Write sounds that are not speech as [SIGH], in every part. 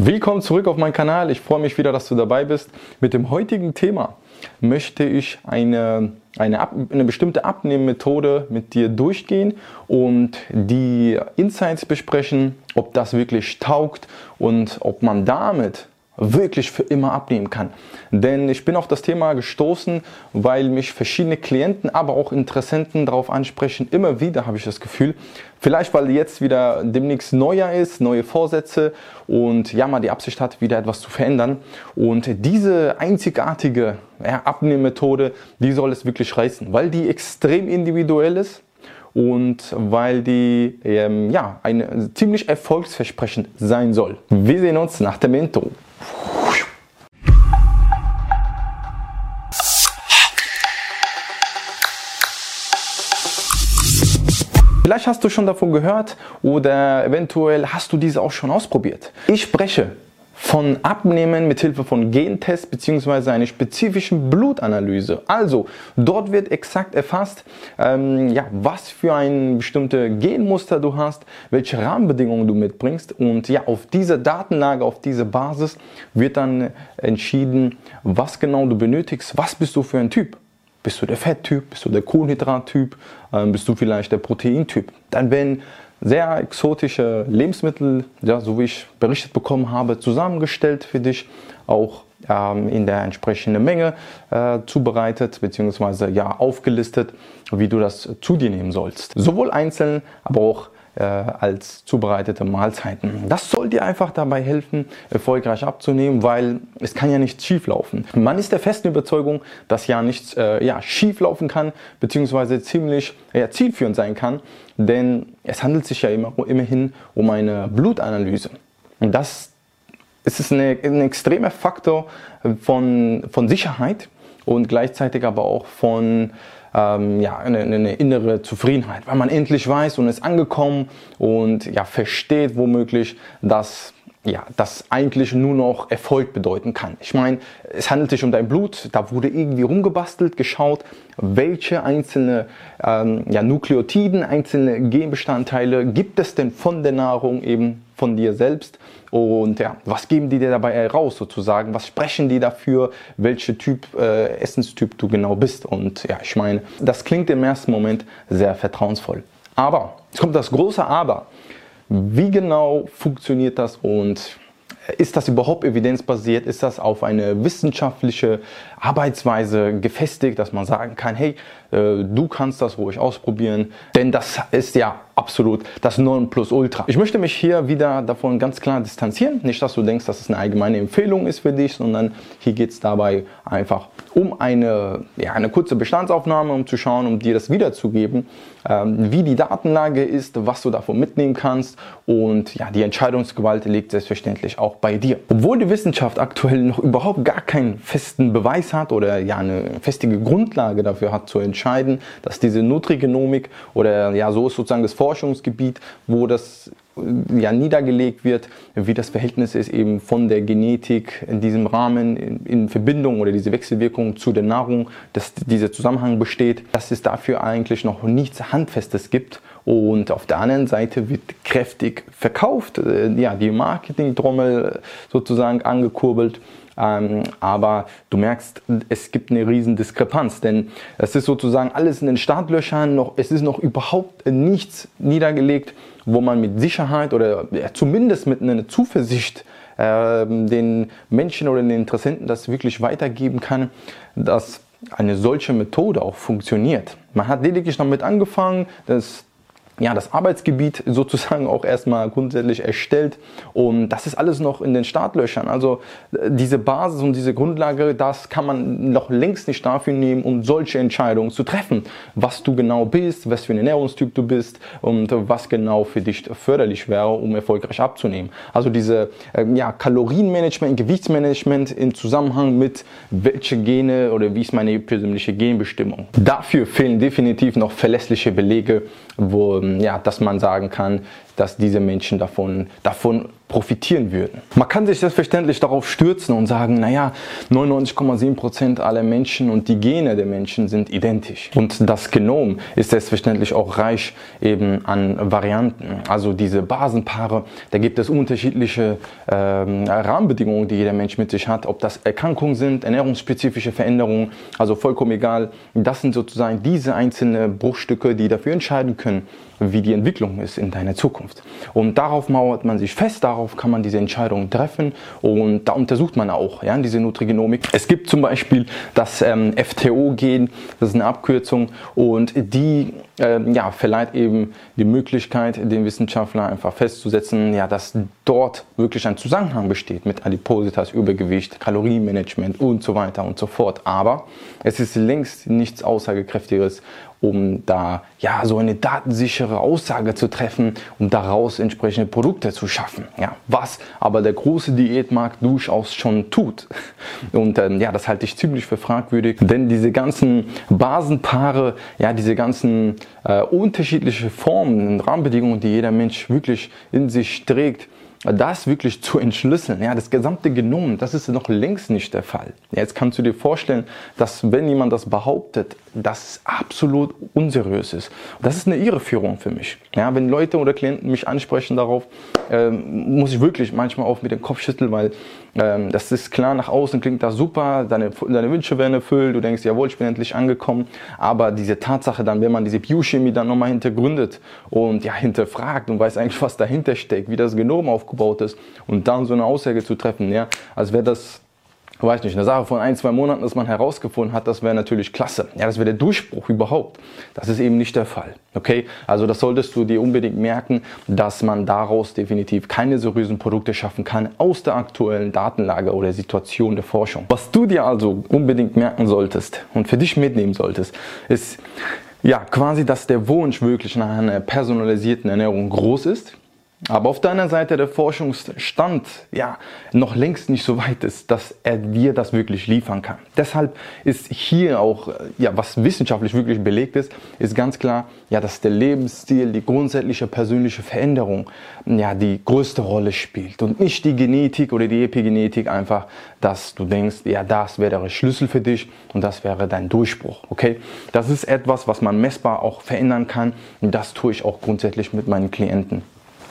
Willkommen zurück auf meinen Kanal. Ich freue mich wieder, dass du dabei bist. Mit dem heutigen Thema möchte ich eine, eine, Ab, eine bestimmte Abnehmmethode mit dir durchgehen und die Insights besprechen, ob das wirklich taugt und ob man damit wirklich für immer abnehmen kann. Denn ich bin auf das Thema gestoßen, weil mich verschiedene Klienten, aber auch Interessenten darauf ansprechen. Immer wieder habe ich das Gefühl, vielleicht weil jetzt wieder demnächst Neujahr ist, neue Vorsätze und ja, mal die Absicht hat, wieder etwas zu verändern. Und diese einzigartige ja, Abnehmmethode, die soll es wirklich reißen, weil die extrem individuell ist und weil die ähm, ja, eine, ziemlich erfolgsversprechend sein soll. Wir sehen uns nach dem Intro. Vielleicht hast du schon davon gehört oder eventuell hast du diese auch schon ausprobiert. Ich spreche von Abnehmen mit Hilfe von Gentests bzw. einer spezifischen Blutanalyse. Also dort wird exakt erfasst, ähm, ja, was für ein bestimmte Genmuster du hast, welche Rahmenbedingungen du mitbringst und ja, auf diese Datenlage, auf diese Basis wird dann entschieden, was genau du benötigst, was bist du für ein Typ. Bist du der Fetttyp? Bist du der Kohlenhydrattyp? Ähm, bist du vielleicht der Proteintyp? Dann werden sehr exotische Lebensmittel, ja, so wie ich berichtet bekommen habe, zusammengestellt für dich, auch ähm, in der entsprechenden Menge äh, zubereitet bzw. ja aufgelistet, wie du das zu dir nehmen sollst. Sowohl einzeln, aber auch äh, als zubereitete Mahlzeiten. Das soll dir einfach dabei helfen, erfolgreich abzunehmen, weil es kann ja nichts schieflaufen. Man ist der festen Überzeugung, dass ja nichts äh, ja, schief kann, beziehungsweise ziemlich ja, zielführend sein kann, denn es handelt sich ja immer, immerhin um eine Blutanalyse. Und das ist eine, ein extremer Faktor von, von Sicherheit und gleichzeitig aber auch von ähm, ja, eine, eine, innere Zufriedenheit, weil man endlich weiß und ist angekommen und ja, versteht womöglich, dass ja, das eigentlich nur noch Erfolg bedeuten kann. Ich meine, es handelt sich um dein Blut, da wurde irgendwie rumgebastelt, geschaut, welche einzelne ähm, ja, Nukleotiden, einzelne Genbestandteile gibt es denn von der Nahrung eben von dir selbst und ja, was geben die dir dabei heraus sozusagen, was sprechen die dafür, welche Typ, äh, Essenstyp du genau bist und ja, ich meine, das klingt im ersten Moment sehr vertrauensvoll. Aber, es kommt das große Aber. Wie genau funktioniert das und ist das überhaupt evidenzbasiert? Ist das auf eine wissenschaftliche Arbeitsweise gefestigt, dass man sagen kann, hey, äh, du kannst das ruhig ausprobieren, denn das ist ja absolut das Nonplusultra. Ich möchte mich hier wieder davon ganz klar distanzieren. Nicht, dass du denkst, dass es eine allgemeine Empfehlung ist für dich, sondern hier geht es dabei einfach um eine, ja, eine kurze Bestandsaufnahme, um zu schauen, um dir das wiederzugeben, ähm, wie die Datenlage ist, was du davon mitnehmen kannst und ja, die Entscheidungsgewalt liegt selbstverständlich auch bei dir. Obwohl die Wissenschaft aktuell noch überhaupt gar keinen festen Beweis hat oder ja eine festige Grundlage dafür hat zu entscheiden, dass diese Nutrigenomik oder ja so ist sozusagen das Forschungsgebiet, wo das äh, ja, niedergelegt wird, wie das Verhältnis ist eben von der Genetik in diesem Rahmen in, in, Verbindung oder diese Wechselwirkung zu der Nahrung, dass dieser Zusammenhang besteht, dass es dafür eigentlich noch nichts Handfestes gibt. Und auf der anderen Seite wird kräftig verkauft, äh, ja, die Marketingtrommel sozusagen angekurbelt. Ähm, aber du merkst, es gibt eine riesen Diskrepanz, denn es ist sozusagen alles in den Startlöchern, noch, es ist noch überhaupt nichts niedergelegt, wo man mit Sicherheit oder zumindest mit einer Zuversicht äh, den Menschen oder den Interessenten das wirklich weitergeben kann, dass eine solche Methode auch funktioniert. Man hat lediglich damit angefangen, das ja, das Arbeitsgebiet [LAUGHS] sozusagen auch erstmal grundsätzlich erstellt. Und das ist alles noch in den Startlöchern. Also äh, diese Basis und diese Grundlage, das kann man noch längst nicht dafür nehmen, um solche Entscheidungen zu treffen. Was du genau bist, was für ein Ernährungstyp du bist und was genau für dich förderlich wäre, um erfolgreich abzunehmen. Also diese ähm, ja, Kalorienmanagement, Gewichtsmanagement im Zusammenhang mit welche Gene oder wie ist meine persönliche Genbestimmung. Dafür fehlen definitiv noch verlässliche Belege, wo, ja, dass man sagen kann, dass diese Menschen davon, davon profitieren würden. Man kann sich selbstverständlich darauf stürzen und sagen, naja, 99,7% aller Menschen und die Gene der Menschen sind identisch. Und das Genom ist selbstverständlich auch reich eben an Varianten. Also diese Basenpaare, da gibt es unterschiedliche ähm, Rahmenbedingungen, die jeder Mensch mit sich hat. Ob das Erkrankungen sind, ernährungsspezifische Veränderungen, also vollkommen egal. Das sind sozusagen diese einzelnen Bruchstücke, die dafür entscheiden können, wie die Entwicklung ist in deiner Zukunft. Und darauf mauert man sich fest, darauf kann man diese Entscheidungen treffen und da untersucht man auch ja, diese Nutrigenomik. Es gibt zum Beispiel das ähm, FTO-Gen, das ist eine Abkürzung und die äh, ja, verleiht eben die Möglichkeit, den Wissenschaftler einfach festzusetzen, ja, dass dort wirklich ein Zusammenhang besteht mit Adipositas, Übergewicht, Kalorienmanagement und so weiter und so fort. Aber es ist längst nichts Aussagekräftiges um da ja so eine datensichere Aussage zu treffen, um daraus entsprechende Produkte zu schaffen. Ja, was aber der große Diätmarkt durchaus schon tut. Und ähm, ja, das halte ich ziemlich für fragwürdig, denn diese ganzen Basenpaare, ja, diese ganzen äh, unterschiedliche Formen und Rahmenbedingungen, die jeder Mensch wirklich in sich trägt, das wirklich zu entschlüsseln, ja, das gesamte Genom, das ist noch längst nicht der Fall. Jetzt kannst du dir vorstellen, dass wenn jemand das behauptet, das absolut unseriös ist. Das ist eine Irreführung für mich. Ja, wenn Leute oder Klienten mich ansprechen darauf, ähm, muss ich wirklich manchmal auch mit dem Kopf schütteln, weil ähm, das ist klar, nach außen klingt das super, deine, deine Wünsche werden erfüllt, du denkst, jawohl, ich bin endlich angekommen. Aber diese Tatsache dann, wenn man diese Biochemie dann nochmal hintergründet und ja, hinterfragt und weiß eigentlich, was dahinter steckt, wie das Genom aufgebaut ist und dann so eine Aussage zu treffen, ja, als wäre das weiß nicht, eine Sache von ein, zwei Monaten, dass man herausgefunden hat, das wäre natürlich klasse. Ja, das wäre der Durchbruch überhaupt. Das ist eben nicht der Fall. Okay? Also das solltest du dir unbedingt merken, dass man daraus definitiv keine seriösen Produkte schaffen kann aus der aktuellen Datenlage oder Situation der Forschung. Was du dir also unbedingt merken solltest und für dich mitnehmen solltest, ist ja quasi, dass der Wunsch wirklich nach einer personalisierten Ernährung groß ist aber auf deiner Seite der Forschungsstand ja noch längst nicht so weit ist, dass er dir das wirklich liefern kann. Deshalb ist hier auch, ja, was wissenschaftlich wirklich belegt ist, ist ganz klar, ja, dass der Lebensstil, die grundsätzliche persönliche Veränderung, ja, die größte Rolle spielt und nicht die Genetik oder die Epigenetik einfach, dass du denkst, ja, das wäre der Schlüssel für dich und das wäre dein Durchbruch, okay? Das ist etwas, was man messbar auch verändern kann und das tue ich auch grundsätzlich mit meinen Klienten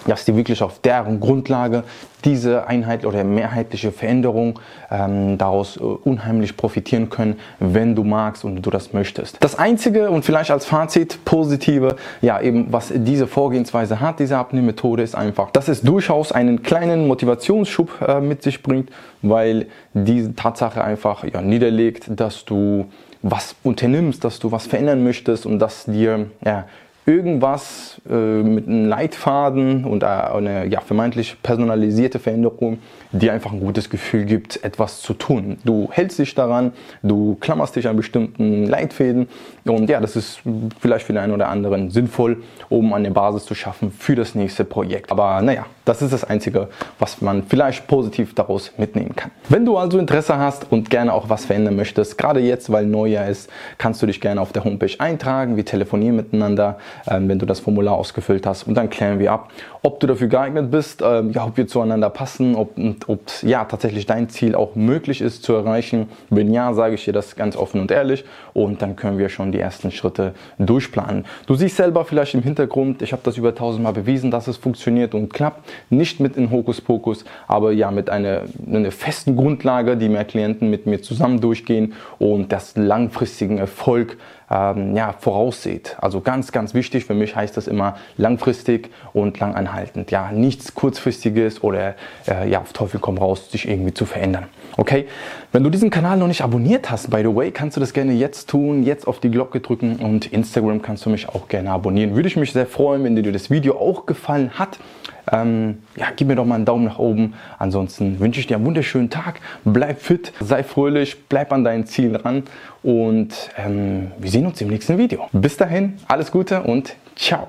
dass die wirklich auf deren Grundlage diese Einheit oder mehrheitliche Veränderung ähm, daraus äh, unheimlich profitieren können, wenn du magst und du das möchtest. Das einzige und vielleicht als Fazit positive, ja eben was diese Vorgehensweise hat, diese Abnehmmethode ist einfach, dass es durchaus einen kleinen Motivationsschub äh, mit sich bringt, weil diese Tatsache einfach ja, niederlegt, dass du was unternimmst, dass du was verändern möchtest und dass dir ja, irgendwas äh, mit einem Leitfaden und eine ja, vermeintlich personalisierte Veränderung, die einfach ein gutes Gefühl gibt, etwas zu tun. Du hältst dich daran, du klammerst dich an bestimmten Leitfäden und ja, das ist vielleicht für den einen oder anderen sinnvoll, um eine Basis zu schaffen für das nächste Projekt. Aber naja, das ist das Einzige, was man vielleicht positiv daraus mitnehmen kann. Wenn du also Interesse hast und gerne auch was verändern möchtest, gerade jetzt, weil Neujahr ist, kannst du dich gerne auf der Homepage eintragen. Wir telefonieren miteinander, wenn du das Formular ausgefüllt hast und dann klären wir ab, ob du dafür geeignet bist, ähm, ja, ob wir zueinander passen, ob, ob ja tatsächlich dein Ziel auch möglich ist zu erreichen. Wenn ja, sage ich dir das ganz offen und ehrlich und dann können wir schon die ersten Schritte durchplanen. Du siehst selber vielleicht im Hintergrund, ich habe das über tausendmal bewiesen, dass es funktioniert und klappt. Nicht mit in Hokuspokus, aber ja mit einer, einer festen Grundlage, die mehr Klienten mit mir zusammen durchgehen und das langfristigen Erfolg ähm, ja, voraussieht. Also ganz, ganz wichtig für mich heißt das immer langfristig und langanhaltend. Ja, nichts kurzfristiges oder äh, ja, auf Teufel komm raus, sich irgendwie zu verändern. Okay? Wenn du diesen Kanal noch nicht abonniert hast, by the way, kannst du das gerne jetzt tun, jetzt auf die Glocke drücken und Instagram kannst du mich auch gerne abonnieren. Würde ich mich sehr freuen, wenn dir das Video auch gefallen hat. Ähm, ja, gib mir doch mal einen Daumen nach oben. Ansonsten wünsche ich dir einen wunderschönen Tag. Bleib fit, sei fröhlich, bleib an deinen Zielen ran und ähm, wir sehen uns im nächsten Video. Bis dahin, alles Gute und ciao.